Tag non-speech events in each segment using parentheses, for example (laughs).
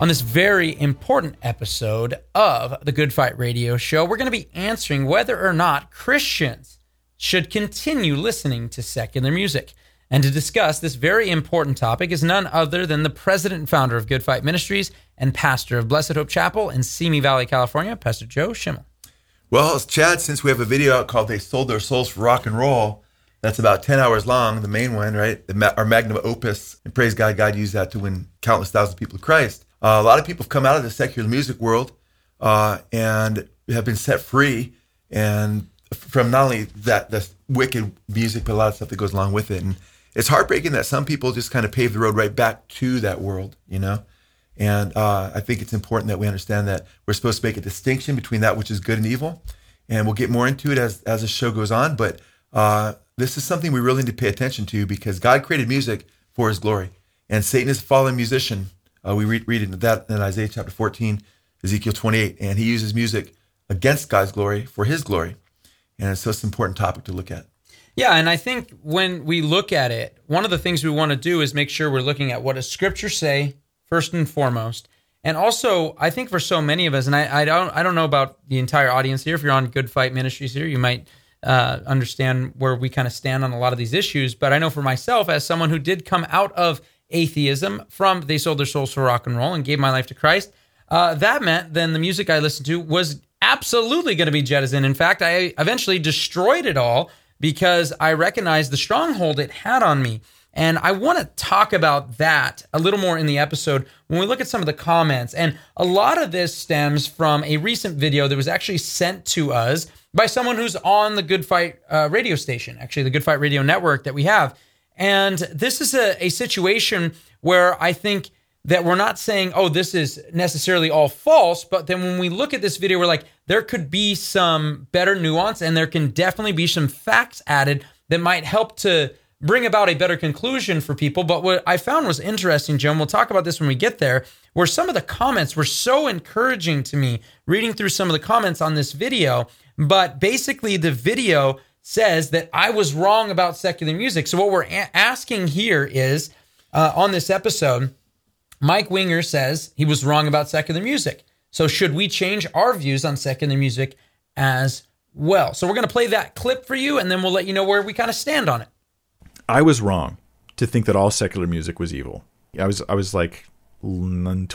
On this very important episode of the Good Fight Radio Show, we're going to be answering whether or not Christians should continue listening to secular music. And to discuss this very important topic is none other than the president and founder of Good Fight Ministries and pastor of Blessed Hope Chapel in Simi Valley, California, Pastor Joe Schimmel. Well, Chad, since we have a video out called They Sold Their Souls for Rock and Roll, that's about 10 hours long, the main one, right? Our magnum opus. And praise God, God used that to win countless thousands of people to Christ. Uh, a lot of people have come out of the secular music world uh, and have been set free and from not only that the wicked music, but a lot of stuff that goes along with it. And it's heartbreaking that some people just kind of pave the road right back to that world, you know. And uh, I think it's important that we understand that we're supposed to make a distinction between that which is good and evil. And we'll get more into it as as the show goes on. But uh, this is something we really need to pay attention to because God created music for His glory, and Satan is a fallen musician uh, we read, read that in Isaiah chapter 14, Ezekiel 28, and he uses music against God's glory for his glory. And it's such an important topic to look at. Yeah, and I think when we look at it, one of the things we want to do is make sure we're looking at what does Scripture say first and foremost, and also I think for so many of us, and I, I don't I don't know about the entire audience here. If you're on Good Fight Ministries here, you might uh, understand where we kind of stand on a lot of these issues. But I know for myself, as someone who did come out of atheism from They Sold Their Souls for Rock and Roll and gave my life to Christ, uh, that meant then the music I listened to was absolutely going to be jettisoned. In fact, I eventually destroyed it all because I recognized the stronghold it had on me. And I want to talk about that a little more in the episode when we look at some of the comments. And a lot of this stems from a recent video that was actually sent to us by someone who's on the Good Fight uh, radio station, actually, the Good Fight radio network that we have. And this is a, a situation where I think that we're not saying, oh, this is necessarily all false, but then when we look at this video, we're like, there could be some better nuance and there can definitely be some facts added that might help to bring about a better conclusion for people. But what I found was interesting, Jim, we'll talk about this when we get there, where some of the comments were so encouraging to me reading through some of the comments on this video. But basically, the video says that I was wrong about secular music. So, what we're a- asking here is uh, on this episode, Mike Winger says he was wrong about secular music. So, should we change our views on secular music as well? So, we're going to play that clip for you and then we'll let you know where we kind of stand on it. I was wrong to think that all secular music was evil. I was I was like 20,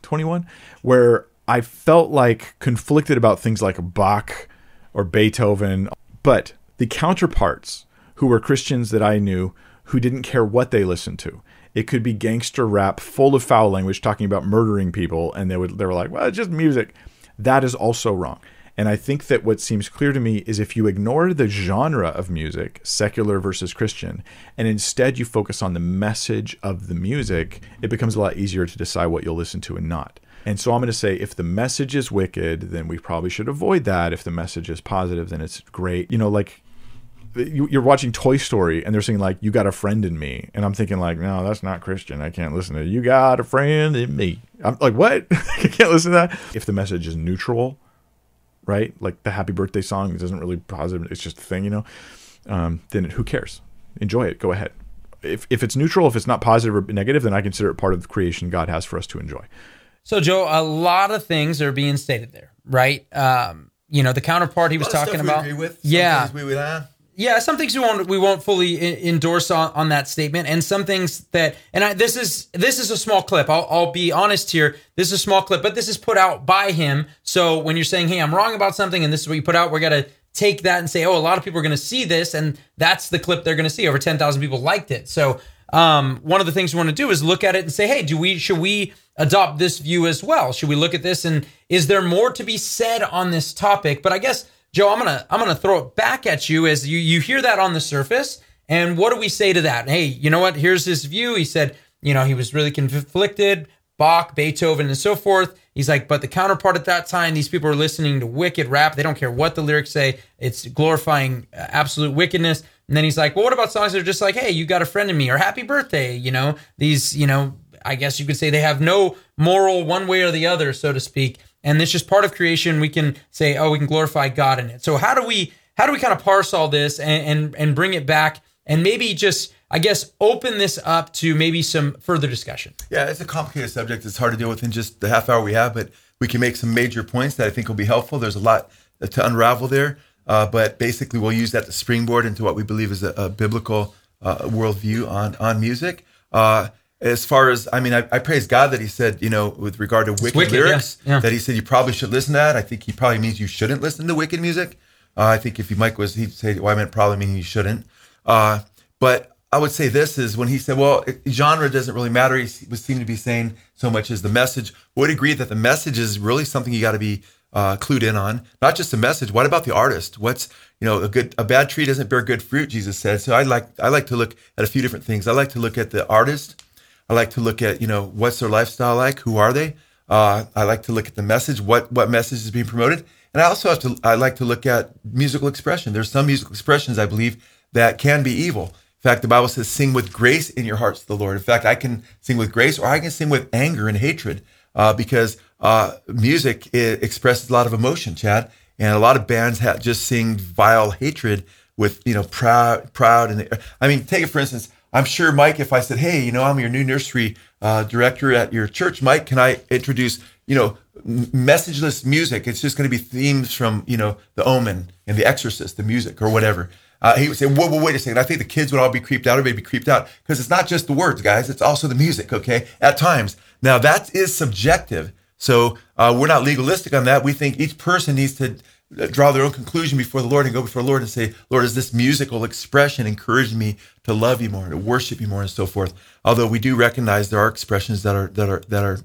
21 where I felt like conflicted about things like Bach or Beethoven, but the counterparts who were Christians that I knew who didn't care what they listened to. It could be gangster rap full of foul language talking about murdering people, and they would they were like, well, it's just music. That is also wrong. And I think that what seems clear to me is if you ignore the genre of music, secular versus Christian, and instead you focus on the message of the music, it becomes a lot easier to decide what you'll listen to and not. And so I'm going to say if the message is wicked, then we probably should avoid that. If the message is positive, then it's great. You know, like you're watching Toy Story and they're saying like "You got a friend in me," and I'm thinking like, no, that's not Christian. I can't listen to "You got a friend in me." I'm like, what? (laughs) I can't listen to that. If the message is neutral, right? Like the Happy Birthday song it doesn't really positive. It's just a thing, you know. Um, then who cares? Enjoy it. Go ahead. If if it's neutral, if it's not positive or negative, then I consider it part of the creation God has for us to enjoy. So, Joe, a lot of things are being stated there, right? Um, you know, the counterpart he was talking about. yeah. We would, uh, yeah, some things we won't we won't fully endorse on, on that statement, and some things that and I, this is this is a small clip. I'll, I'll be honest here. This is a small clip, but this is put out by him. So when you're saying, "Hey, I'm wrong about something," and this is what you put out, we're gonna take that and say, "Oh, a lot of people are gonna see this," and that's the clip they're gonna see. Over ten thousand people liked it. So um, one of the things we want to do is look at it and say, "Hey, do we should we adopt this view as well? Should we look at this and is there more to be said on this topic?" But I guess Joe, I'm gonna I'm gonna throw it back at you as you you hear that on the surface, And what do we say to that? Hey, you know what? Here's his view. He said, you know, he was really conflicted. Bach, Beethoven, and so forth. He's like, but the counterpart at that time, these people are listening to wicked rap. They don't care what the lyrics say. It's glorifying uh, absolute wickedness. And then he's like, well, what about songs that are just like, hey, you got a friend in me or happy birthday? You know, these, you know, I guess you could say they have no moral one way or the other, so to speak. And it's just part of creation. We can say, oh, we can glorify God in it. So how do we how do we kind of parse all this and and, and bring it back and maybe just I guess open this up to maybe some further discussion. Yeah, it's a complicated subject. It's hard to deal with in just the half hour we have, but we can make some major points that I think will be helpful. There's a lot to unravel there, uh, but basically we'll use that to springboard into what we believe is a, a biblical uh, worldview on on music. Uh, as far as I mean, I, I, praise God that He said, you know, with regard to wicked, wicked lyrics, yeah, yeah. that He said you probably should listen to that. I think He probably means you shouldn't listen to wicked music. Uh, I think if you Mike was, he'd say, well, I meant probably meaning you shouldn't. Uh, but I would say this is when he said, well, genre doesn't really matter. He was seemed to be saying so much as the message. Would agree that the message is really something you got to be uh, clued in on. Not just the message. What about the artist? What's you know a good a bad tree doesn't bear good fruit. Jesus said. So I like I like to look at a few different things. I like to look at the artist. I like to look at you know what's their lifestyle like. Who are they? Uh, I like to look at the message. What what message is being promoted? And I also have to I like to look at musical expression. There's some musical expressions I believe that can be evil. In fact, the Bible says, sing with grace in your hearts to the Lord. In fact, I can sing with grace or I can sing with anger and hatred uh, because uh, music expresses a lot of emotion, Chad. And a lot of bands have just sing vile hatred with, you know, proud, proud. And I mean, take it for instance, I'm sure, Mike, if I said, hey, you know, I'm your new nursery uh, director at your church, Mike, can I introduce, you know, messageless music? It's just going to be themes from, you know, The Omen and The Exorcist, the music or whatever. Uh, he would say, whoa, whoa, wait a second. I think the kids would all be creeped out. Everybody be creeped out because it's not just the words, guys. It's also the music, okay? At times. Now, that is subjective. So uh, we're not legalistic on that. We think each person needs to draw their own conclusion before the Lord and go before the Lord and say, Lord, is this musical expression encouraging me to love you more, to worship you more, and so forth? Although we do recognize there are expressions that are that are that are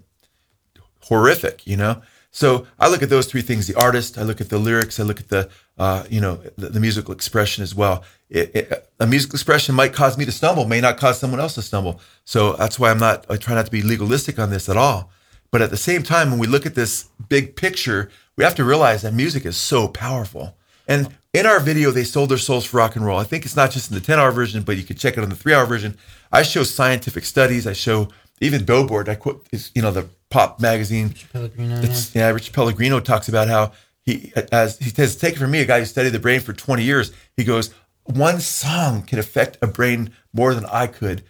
horrific, you know. So I look at those three things: the artist, I look at the lyrics, I look at the uh, you know the, the, musical expression as well. It, it, a musical expression might cause me to stumble, may not cause someone else to stumble. So that's why I'm not. I try not to be legalistic on this at all. But at the same time, when we look at this big picture, we have to realize that music is so powerful. And in our video, they sold their souls for rock and roll. I think it's not just in the 10 hour version, but you can check it on the three hour version. I show scientific studies. I show even Billboard. I quote, you know, the pop magazine. Rich Pellegrino. Yeah. yeah, Rich Pellegrino talks about how he, as he says, take it from me, a guy who studied the brain for 20 years. He goes, one song can affect a brain more than I could,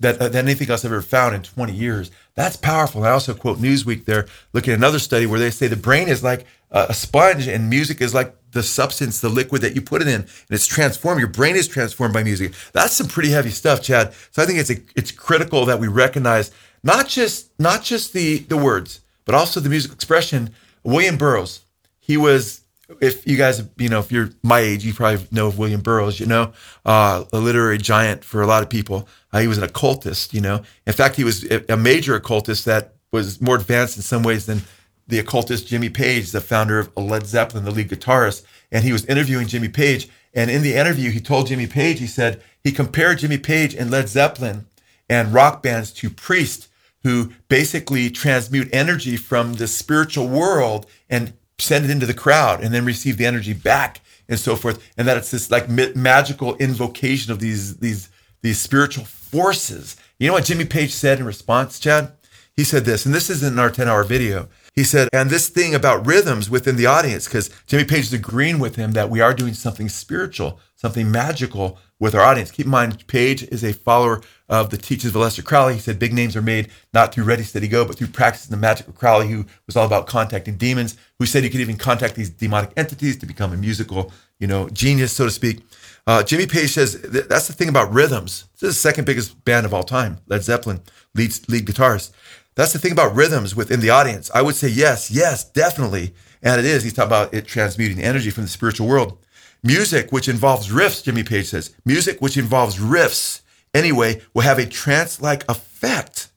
that than anything else I've ever found in 20 years. That's powerful. I also quote Newsweek there, looking at another study where they say the brain is like a sponge and music is like the substance, the liquid that you put it in, and it's transformed. Your brain is transformed by music. That's some pretty heavy stuff, Chad. So I think it's a, it's critical that we recognize not just not just the the words, but also the musical expression. William Burroughs, he was. If you guys, you know, if you're my age, you probably know of William Burroughs. You know, uh, a literary giant for a lot of people. Uh, he was an occultist. You know, in fact, he was a major occultist that was more advanced in some ways than the occultist Jimmy Page, the founder of Led Zeppelin, the lead guitarist, and he was interviewing Jimmy Page. And in the interview, he told Jimmy Page, he said he compared Jimmy Page and Led Zeppelin and rock bands to priests who basically transmute energy from the spiritual world and send it into the crowd and then receive the energy back and so forth. And that it's this like magical invocation of these, these, these spiritual forces. You know what Jimmy Page said in response, Chad? He said this, and this isn't in our 10 hour video. He said, and this thing about rhythms within the audience, because Jimmy Page is agreeing with him that we are doing something spiritual, something magical with our audience. Keep in mind, Page is a follower of the teachings of Aleister Crowley. He said big names are made not through Ready, Steady, Go, but through practicing the magic of Crowley, who was all about contacting demons, who said you could even contact these demonic entities to become a musical, you know, genius, so to speak. Uh, Jimmy Page says that's the thing about rhythms. This is the second biggest band of all time, Led Zeppelin, lead, lead guitarist. That's the thing about rhythms within the audience. I would say yes, yes, definitely. And it is. He's talking about it transmuting energy from the spiritual world. Music, which involves riffs, Jimmy Page says, music which involves riffs anyway will have a trance like effect.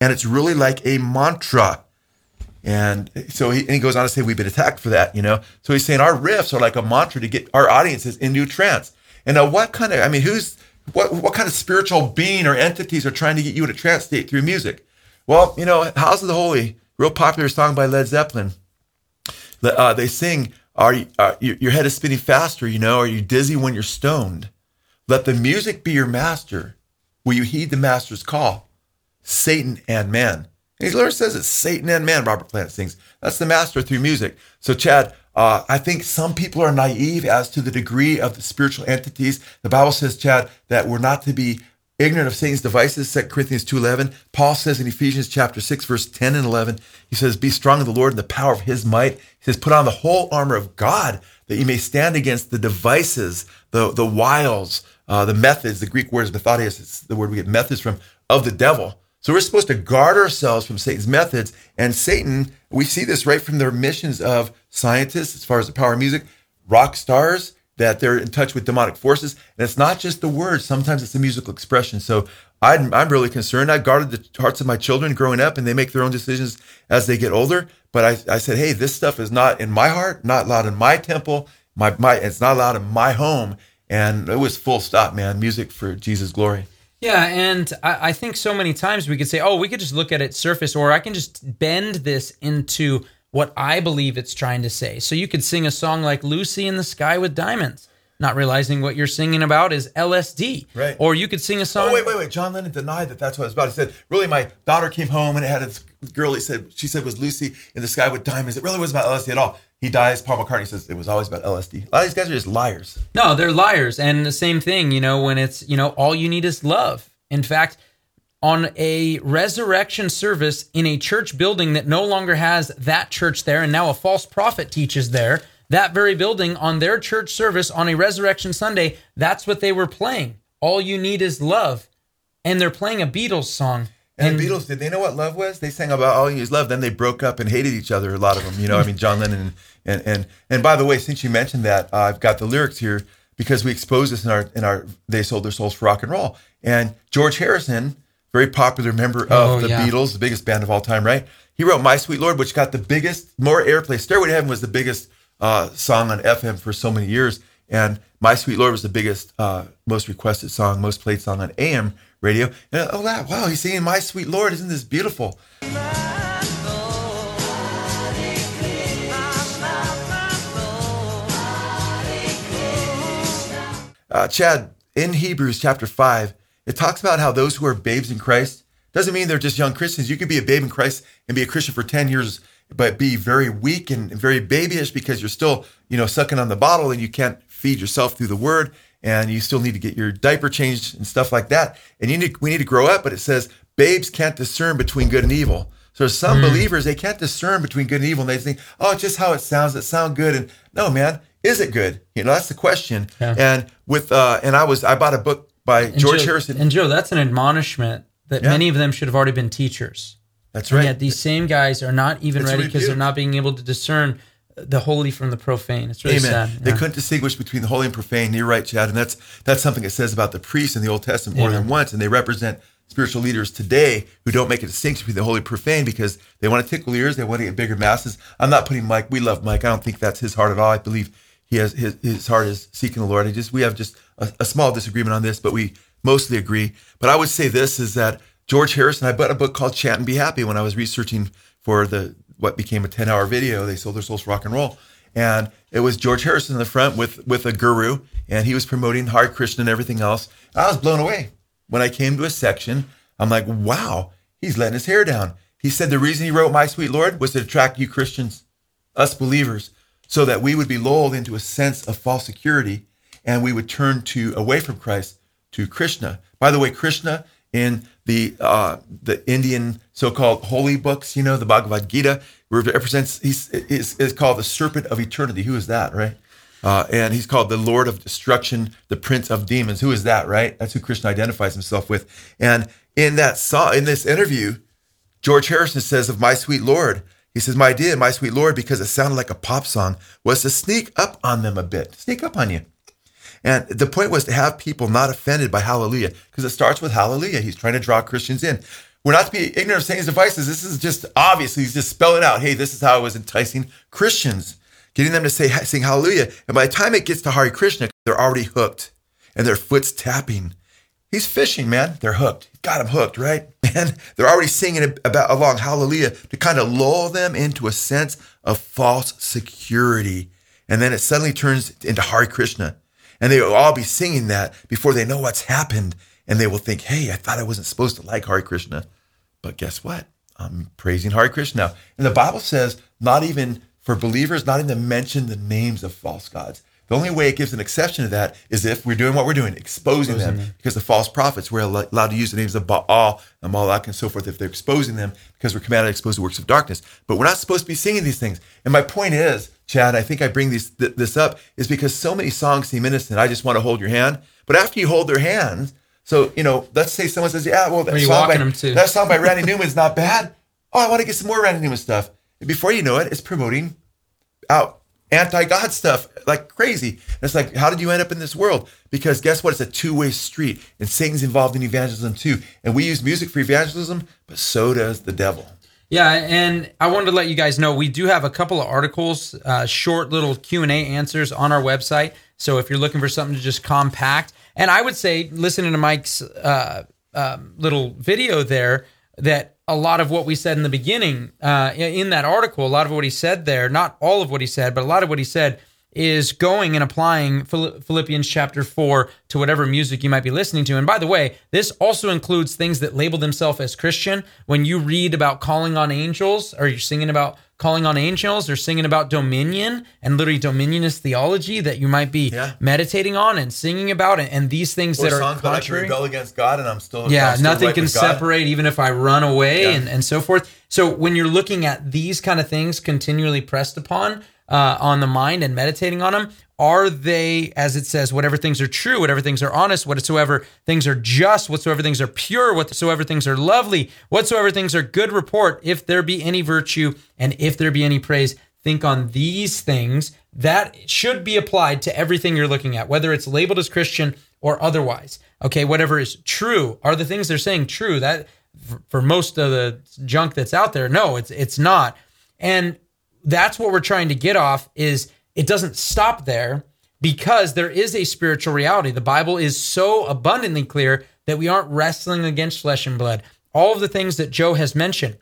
And it's really like a mantra. And so he, and he goes on to say, we've been attacked for that, you know? So he's saying our riffs are like a mantra to get our audiences into trance. And now what kind of, I mean, who's, what what kind of spiritual being or entities are trying to get you in a trance state through music? Well, you know, House of the Holy, real popular song by Led Zeppelin. Uh, they sing, "Are you, uh, your head is spinning faster? You know, are you dizzy when you're stoned? Let the music be your master. Will you heed the master's call? Satan and man." And he literally says it's Satan and man. Robert Plant sings. That's the master through music. So, Chad, uh, I think some people are naive as to the degree of the spiritual entities. The Bible says, Chad, that we're not to be ignorant of Satan's devices, 2 Corinthians 2.11. Paul says in Ephesians chapter 6, verse 10 and 11, he says, be strong in the Lord and the power of his might. He says, put on the whole armor of God that you may stand against the devices, the, the wiles, uh, the methods, the Greek word is methodeia, it's the word we get methods from, of the devil. So we're supposed to guard ourselves from Satan's methods. And Satan, we see this right from their missions of scientists, as far as the power of music, rock stars, that they're in touch with demonic forces. And it's not just the words, sometimes it's the musical expression. So I'm, I'm really concerned. I guarded the hearts of my children growing up, and they make their own decisions as they get older. But I, I said, hey, this stuff is not in my heart, not allowed in my temple. My, my, it's not allowed in my home. And it was full stop, man. Music for Jesus' glory. Yeah, and I, I, think so many times we could say, oh, we could just look at it surface, or I can just bend this into what I believe it's trying to say. So you could sing a song like Lucy in the Sky with Diamonds, not realizing what you're singing about is LSD. Right. Or you could sing a song. Oh, wait, wait, wait. John Lennon denied that that's what it was about. He said, really, my daughter came home and it had a girl, he said, she said was Lucy in the Sky with Diamonds. It really wasn't about LSD at all. He dies. Paul McCartney says it was always about LSD. A lot of these guys are just liars. No, they're liars. And the same thing, you know, when it's, you know, all you need is love. In fact, on a resurrection service in a church building that no longer has that church there, and now a false prophet teaches there. That very building on their church service on a resurrection Sunday, that's what they were playing. All you need is love. And they're playing a Beatles song. And, and the Beatles, did they know what love was? They sang about all you need is love. Then they broke up and hated each other. A lot of them, you know. I mean, John Lennon and and and, and by the way, since you mentioned that, uh, I've got the lyrics here because we exposed this in our in our they sold their souls for rock and roll. And George Harrison very popular member of oh, the yeah. Beatles, the biggest band of all time, right? He wrote "My Sweet Lord," which got the biggest, more airplay. "Stairway to Heaven" was the biggest uh, song on FM for so many years, and "My Sweet Lord" was the biggest, uh, most requested song, most played song on AM radio. And oh, wow, wow, he's singing "My Sweet Lord," isn't this beautiful? Uh, Chad, in Hebrews chapter 5, it talks about how those who are babes in Christ doesn't mean they're just young Christians. You could be a babe in Christ and be a Christian for 10 years, but be very weak and very babyish because you're still, you know, sucking on the bottle and you can't feed yourself through the word and you still need to get your diaper changed and stuff like that. And you need, we need to grow up, but it says babes can't discern between good and evil. So some mm. believers, they can't discern between good and evil. And they think, oh, it's just how it sounds. It sounds good. And no, man, is it good? You know, that's the question. Yeah. And with, uh, and I was, I bought a book by and George Joe, Harrison. And Joe, that's an admonishment that yeah. many of them should have already been teachers. That's right. And yet these same guys are not even it's ready because they're not being able to discern the holy from the profane. It's really Amen. sad. Yeah. They couldn't distinguish between the holy and profane. You're right, Chad, and that's that's something it says about the priests in the Old Testament more than once, and they represent spiritual leaders today who don't make a distinction between the holy and profane because they want to tickle ears, they want to get bigger masses. I'm not putting Mike. We love Mike. I don't think that's his heart at all. I believe he has his, his heart is seeking the Lord. I just we have just a, a small disagreement on this, but we mostly agree. But I would say this is that George Harrison, I bought a book called Chant and Be Happy when I was researching for the what became a 10 hour video. They sold their souls rock and roll. And it was George Harrison in the front with with a guru, and he was promoting Hare Krishna and everything else. I was blown away. When I came to a section, I'm like, wow, he's letting his hair down. He said the reason he wrote My Sweet Lord was to attract you Christians, us believers, so that we would be lulled into a sense of false security and we would turn to away from Christ to Krishna. By the way, Krishna in the uh, the Indian so-called holy books, you know, the Bhagavad Gita represents he's is, is called the serpent of eternity. Who is that, right? Uh, and he's called the Lord of Destruction, the Prince of Demons. Who is that, right? That's who Krishna identifies himself with. And in that song, in this interview, George Harrison says of My Sweet Lord, he says, My idea, My Sweet Lord, because it sounded like a pop song, was to sneak up on them a bit, sneak up on you. And the point was to have people not offended by hallelujah, because it starts with hallelujah. He's trying to draw Christians in. We're not to be ignorant of Satan's devices. This is just obvious. He's just spelling out, hey, this is how I was enticing Christians, getting them to say sing hallelujah. And by the time it gets to Hare Krishna, they're already hooked and their foot's tapping He's fishing, man. They're hooked. Got them hooked, right? (laughs) And they're already singing about along Hallelujah to kind of lull them into a sense of false security. And then it suddenly turns into Hare Krishna. And they will all be singing that before they know what's happened. And they will think, hey, I thought I wasn't supposed to like Hare Krishna. But guess what? I'm praising Hare Krishna. And the Bible says, not even for believers, not even to mention the names of false gods. The only way it gives an exception to that is if we're doing what we're doing, exposing, them, because the false prophets were allowed to use the names of Baal and Moloch and so forth if they're exposing them because we're commanded to expose the works of darkness. But we're not supposed to be singing these things. And my point is, Chad, I think I bring these, th- this up is because so many songs seem innocent. I just want to hold your hand. But after you hold their hands, so, you know, let's say someone says, yeah, well, that, song by, them that song by Randy (laughs) Newman's not bad. Oh, I want to get some more Randy Newman stuff. And before you know it, it's promoting out anti-God stuff like crazy. And it's like, how did you end up in this world? Because guess what? It's a two-way street, and Satan's involved in evangelism too. And we use music for evangelism, but so does the devil. Yeah, and I wanted to let you guys know we do have a couple of articles, uh, short little Q and A answers on our website. So if you're looking for something to just compact, and I would say listening to Mike's uh, um, little video there, that a lot of what we said in the beginning uh, in that article, a lot of what he said there, not all of what he said, but a lot of what he said is going and applying Philippians chapter 4 to whatever music you might be listening to. And by the way, this also includes things that label themselves as Christian. When you read about calling on angels, or you're singing about calling on angels, or singing about dominion and literally dominionist theology that you might be Yeah. meditating on and singing about, and, and these things Or that are songs that I can contrary rebel against God, and I'm still yeah I'm still nothing right can with God. separate even if i run away Yeah. and, and so forth so when you're looking at these kind of things continually pressed upon uh, on the mind and meditating on them are they as it says whatever things are true whatever things are honest whatsoever things are just whatsoever things are pure whatsoever things are lovely whatsoever things are good report if there be any virtue and if there be any praise think on these things that should be applied to everything you're looking at whether it's labeled as christian or otherwise. Okay whatever is true are the things they're saying true? That for- most of the junk that's out there no it's it's not. And that's what we're trying to get off is it doesn't stop there because there is a spiritual reality. The bible is so abundantly clear that we aren't wrestling against flesh and blood. All of the things that joe has mentioned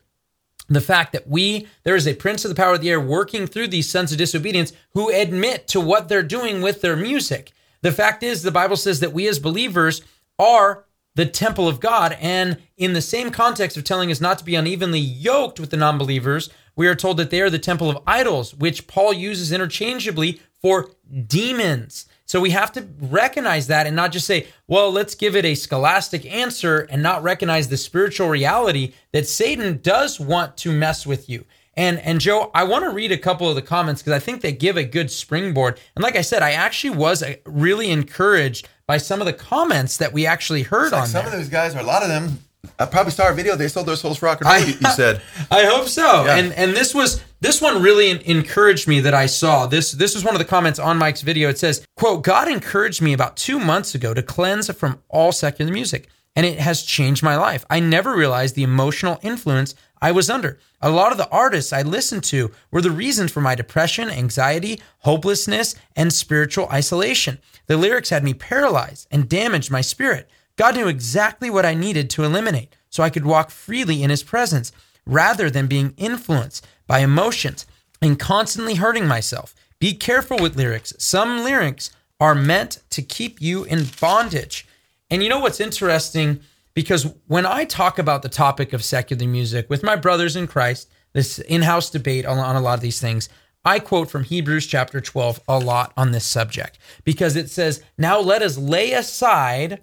the fact that we there is a prince of the power of the air working through these sons of disobedience who admit to what they're doing with their music. The fact is the bible says that we as believers are the temple of god and in the same context of telling us not to be unevenly yoked with the non-believers we are told that they are the temple of idols which paul uses interchangeably for demons so we have to recognize that and not just say, well, let's give it a scholastic answer and not recognize the spiritual reality that Satan does want to mess with you. And and Joe, I want to read a couple of the comments because I think they give a good springboard. And like I said, I actually was uh, really encouraged by some of the comments that we actually heard Like on some there. of those guys, or a lot of them, I probably saw our video. They sold their souls for rock and (laughs) roll. I- you, said. (laughs) I hope so. Yeah. And and this was this one really encouraged me that I saw. This this was one of the comments on Mike's video. It says, "quote God encouraged me about 2 months ago to cleanse from all secular music, and it has changed my life. I never realized the emotional influence I was under. A lot of the artists I listened to were the reasons for my depression, anxiety, hopelessness, and spiritual isolation. The lyrics had me paralyzed and damaged my spirit. God knew exactly what I needed to eliminate so I could walk freely in his presence rather than being influenced by emotions and constantly hurting myself. Be careful with lyrics. Some lyrics are meant to keep you in bondage. And you know what's interesting? Because when I talk about the topic of secular music with my brothers in Christ, this in house debate on, a lot of these things, I quote from Hebrews chapter 12 a lot on this subject because it says, Now let us lay aside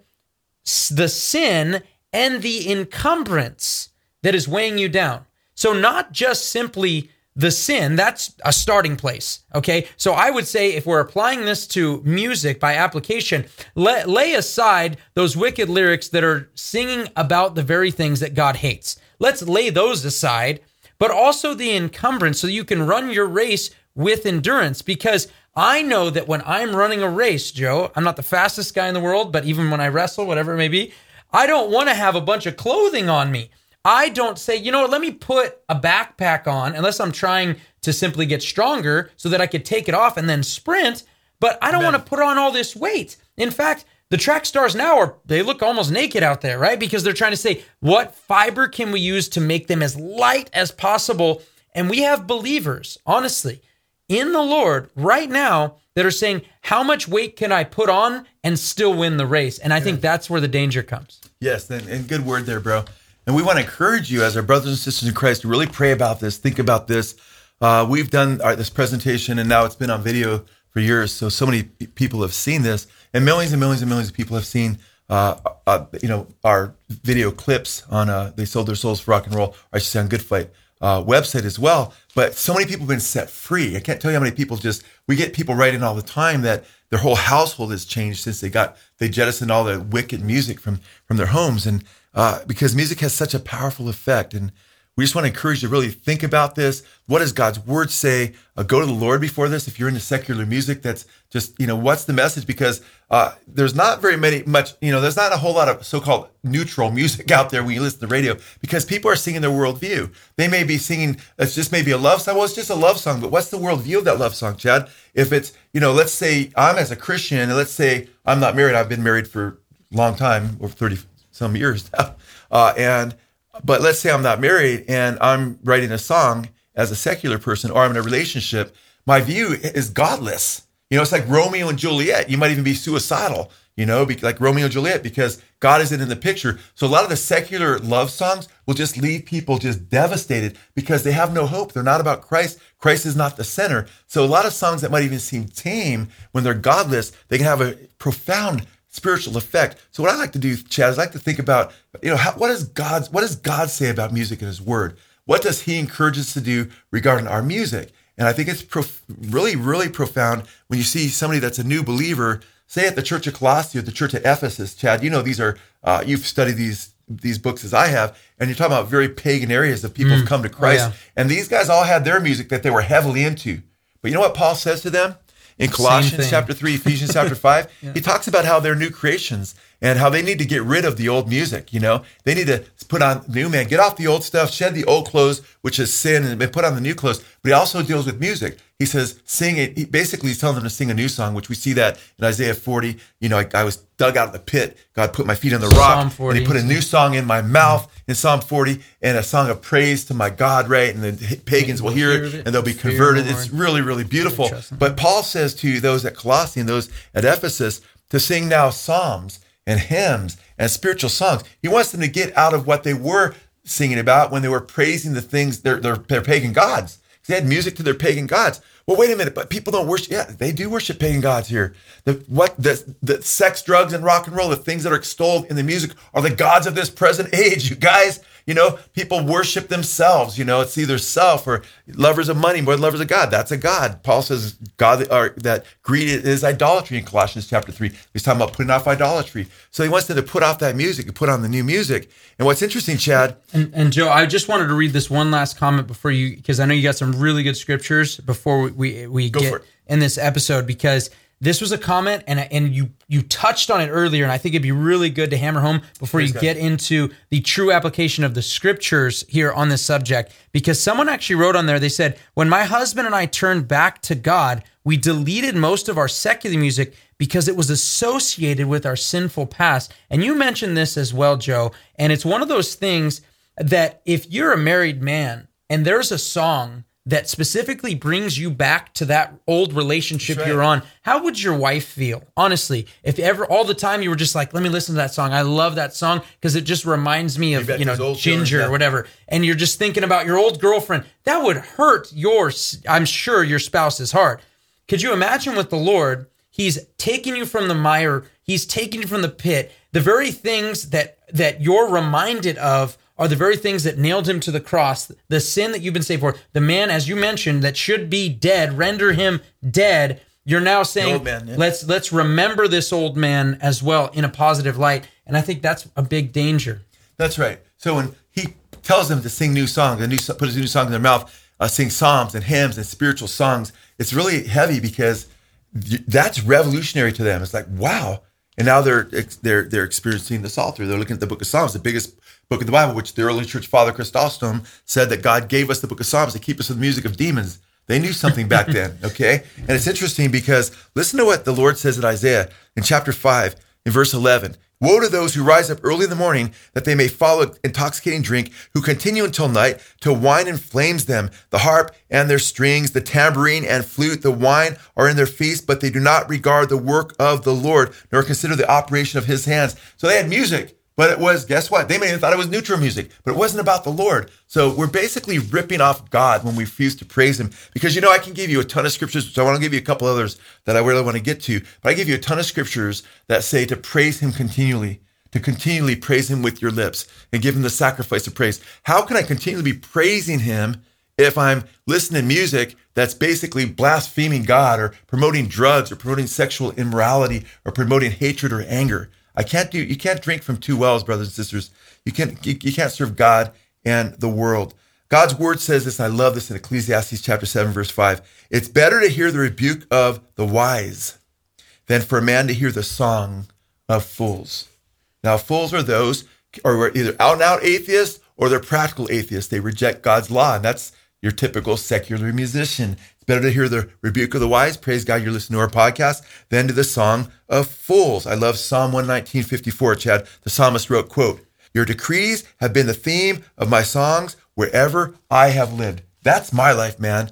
the sin and the encumbrance that is weighing you down. So, not just simply the sin, that's a starting place. Okay. So, I would say if we're applying this to music by application, lay, lay aside those wicked lyrics that are singing about the very things that God hates. Let's lay those aside, but also the encumbrance so you can run your race with endurance because I know that when I'm running a race, Joe, I'm not the fastest guy in the world, but even when I wrestle, whatever it may be, I don't want to have a bunch of clothing on me. I don't say, you know what, let me put a backpack on unless I'm trying to simply get stronger so that I could take it off and then sprint. But I don't want to put on all this weight. In fact, the track stars now are they look almost naked out there, right? Because they're trying to say what fiber can we use to make them as light as possible. And we have believers, honestly, in the Lord right now that are saying, how much weight can I put on and still win the race? And I think that's where the danger comes. Yes, and, and good word there, bro. And we want to encourage you as our brothers and sisters in Christ to really pray about this, think about this. Uh, we've done our, this presentation, and now it's been on video for years. So so many p- people have seen this, and millions and millions and millions of people have seen, uh, uh, you know, our video clips on uh, "They Sold Their Souls for Rock and Roll." Or I should say on Good Fight uh, website as well. But so many people have been set free. I can't tell you how many people just we get people writing all the time that their whole household has changed since they got they jettisoned all the wicked music from from their homes, and uh, because music has such a powerful effect and. We just want to encourage you to really think about this. What does God's word say? Uh, go to the Lord before this. If you're into secular music, that's just, you know, what's the message? Because uh, there's not very many, much, you know, there's not a whole lot of so called neutral (laughs) music out there when you listen to the radio because people are singing their worldview. They may be singing, it's just maybe a love song. Well, it's just a love song, but what's the worldview of that love song, Chad? If it's, you know, let's say I'm as a Christian and let's say I'm not married, I've been married for a long time, over 30 some years now. (laughs) Uh, and, but let's say I'm not married and I'm writing a song as a secular person or I'm in a relationship, my view is godless. You know, it's like Romeo and Juliet. You might even be suicidal, you know, like Romeo and Juliet because God isn't in the picture. So a lot of the secular love songs will just leave people just devastated because they have no hope. They're not about Christ. Christ is not the center. So a lot of songs that might even seem tame when they're godless, they can have a profound spiritual effect. So what I like to do, Chad, is I like to think about, you know, how, what does God's what does God say about music in His Word? What does He encourage us to do regarding our music? And I think it's prof- really, really profound when you see somebody that's a new believer, say at the Church of Colossae or the Church of Ephesus. Chad, you know these are uh, you've studied these these books as I have, and you're talking about very pagan areas that people have come to Christ, yeah. and these guys all had their music that they were heavily into. But you know what Paul says to them? In Colossians chapter 3, Ephesians chapter (laughs) 5, he talks about how they're new creations and how they need to get rid of the old music, you know? They need to put on new man, get off the old stuff, shed the old clothes, which is sin, and put on the new clothes. But he also deals with music. He says, sing it. He basically, he's telling them to sing a new song, which we see that in Isaiah 40. You know, I, I was dug out of the pit. God put my feet on the rock. Psalm And 40. he put a new song in my mouth in Psalm 40 and a song of praise to my God, right? And the pagans will hear it and they'll be converted. It's really, really beautiful. But Paul says to those at Colossae and those at Ephesus to sing now psalms and hymns and spiritual songs. He wants them to get out of what they were singing about when they were praising the things their their, their pagan gods. They had music to their pagan gods. Well, wait a minute, but people don't worship. Yeah, they do worship pagan gods here. The what the the sex, drugs, and rock and roll, the things that are extolled in the music, are the gods of this present age. You guys, you know, people worship themselves. You know, it's either self or lovers of money more than lovers of God. That's a god. Paul says God or that greed is idolatry in Colossians chapter three. He's talking about putting off idolatry. So he wants them to put off that music and put on the new music. And what's interesting, Chad, And, and Joe, I just wanted to read this one last comment before you, because I know you got some really good scriptures before we we, we Go get in this episode because this was a comment and and you you touched on it earlier, and I think it'd be really good to hammer home before you get into the true application of the scriptures here on this subject. Because someone actually wrote on there, they said, when my husband and I turned back to God, we deleted most of our secular music because it was associated with our sinful past. And you mentioned this as well, Joe. And it's one of those things that if you're a married man and there's a song that specifically brings you back to that old relationship right. you're on, how would your wife feel? Honestly, if ever all the time you were just like, let me listen to that song. I love that song because it just reminds me of, back you know, Ginger or whatever. And you're just thinking about your old girlfriend. That would hurt your, I'm sure, your spouse's heart. Could you imagine with the Lord, He's taking you from the mire, He's taking you from the pit. The very things that that you're reminded of are the very things that nailed him to the cross. The sin that you've been saved for. The man, as you mentioned, that should be dead, render him dead. You're now saying, man, yeah. let's let's remember this old man as well in a positive light. And I think that's a big danger. That's right. So when he tells them to sing new songs, a new put his new songs in their mouth, uh, sing psalms and hymns and spiritual songs, it's really heavy because that's revolutionary to them. It's like wow, and now they're they're they're experiencing the Psalter. They're looking at the Book of Psalms, the biggest book of the Bible, which the early church father Chrysostom said that God gave us the Book of Psalms to keep us from the music of demons. They knew something back (laughs) then, okay? And it's interesting because listen to what the Lord says in Isaiah in chapter 5, In verse 11, Woe to those who rise up early in the morning that they may follow intoxicating drink, who continue until night, till wine inflames them. The harp and their strings, the tambourine and flute, the wine are in their feast, but they do not regard the work of the Lord, nor consider the operation of his hands. So they had music, but it was, guess what? They may have thought it was neutral music, but it wasn't about the Lord. So we're basically ripping off God when we refuse to praise him. Because, you know, I can give you a ton of scriptures. So I want to give you a couple others that I really want to get to. But I give you a ton of scriptures that say to praise him continually, to continually praise him with your lips and give him the sacrifice of praise. How can I continually be praising him if I'm listening to music that's basically blaspheming God or promoting drugs or promoting sexual immorality or promoting hatred or anger? I can't do. You can't drink from two wells, brothers and sisters. You can't. You, you can't serve God and the world. God's word says this, and I love this in Ecclesiastes chapter seven, verse five. It's better to hear the rebuke of the wise than for a man to hear the song of fools. Now, fools are those are either out and out atheists or they're practical atheists. They reject God's law, and that's your typical secular musician. Better to hear the rebuke of the wise, praise God, you're listening to our podcast, than to the song of fools. I love Psalm 119, 54, Chad. The psalmist wrote, quote, Your decrees have been the theme of my songs wherever I have lived. That's my life, man.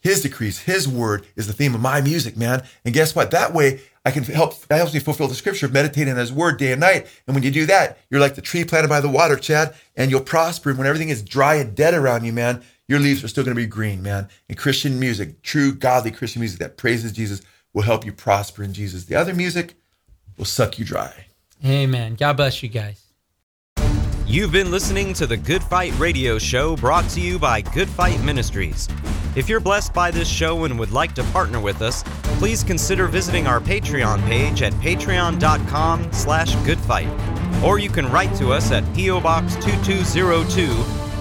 His decrees, his word is the theme of my music, man. And guess what? That way I can help, that helps me fulfill the scripture of meditating on his word day and night. And when you do that, you're like the tree planted by the water, Chad, and you'll prosper. And when everything is dry and dead around you, man, your leaves are still going to be green, man. And Christian music, true godly Christian music that praises Jesus will help you prosper in Jesus. The other music will suck you dry. Amen. God bless you guys. You've been listening to the Good Fight Radio Show brought to you by Good Fight Ministries. If you're blessed by this show and would like to partner with us, please consider visiting our Patreon page at patreon.com slash goodfight. Or you can write to us at P.O. Box 2202,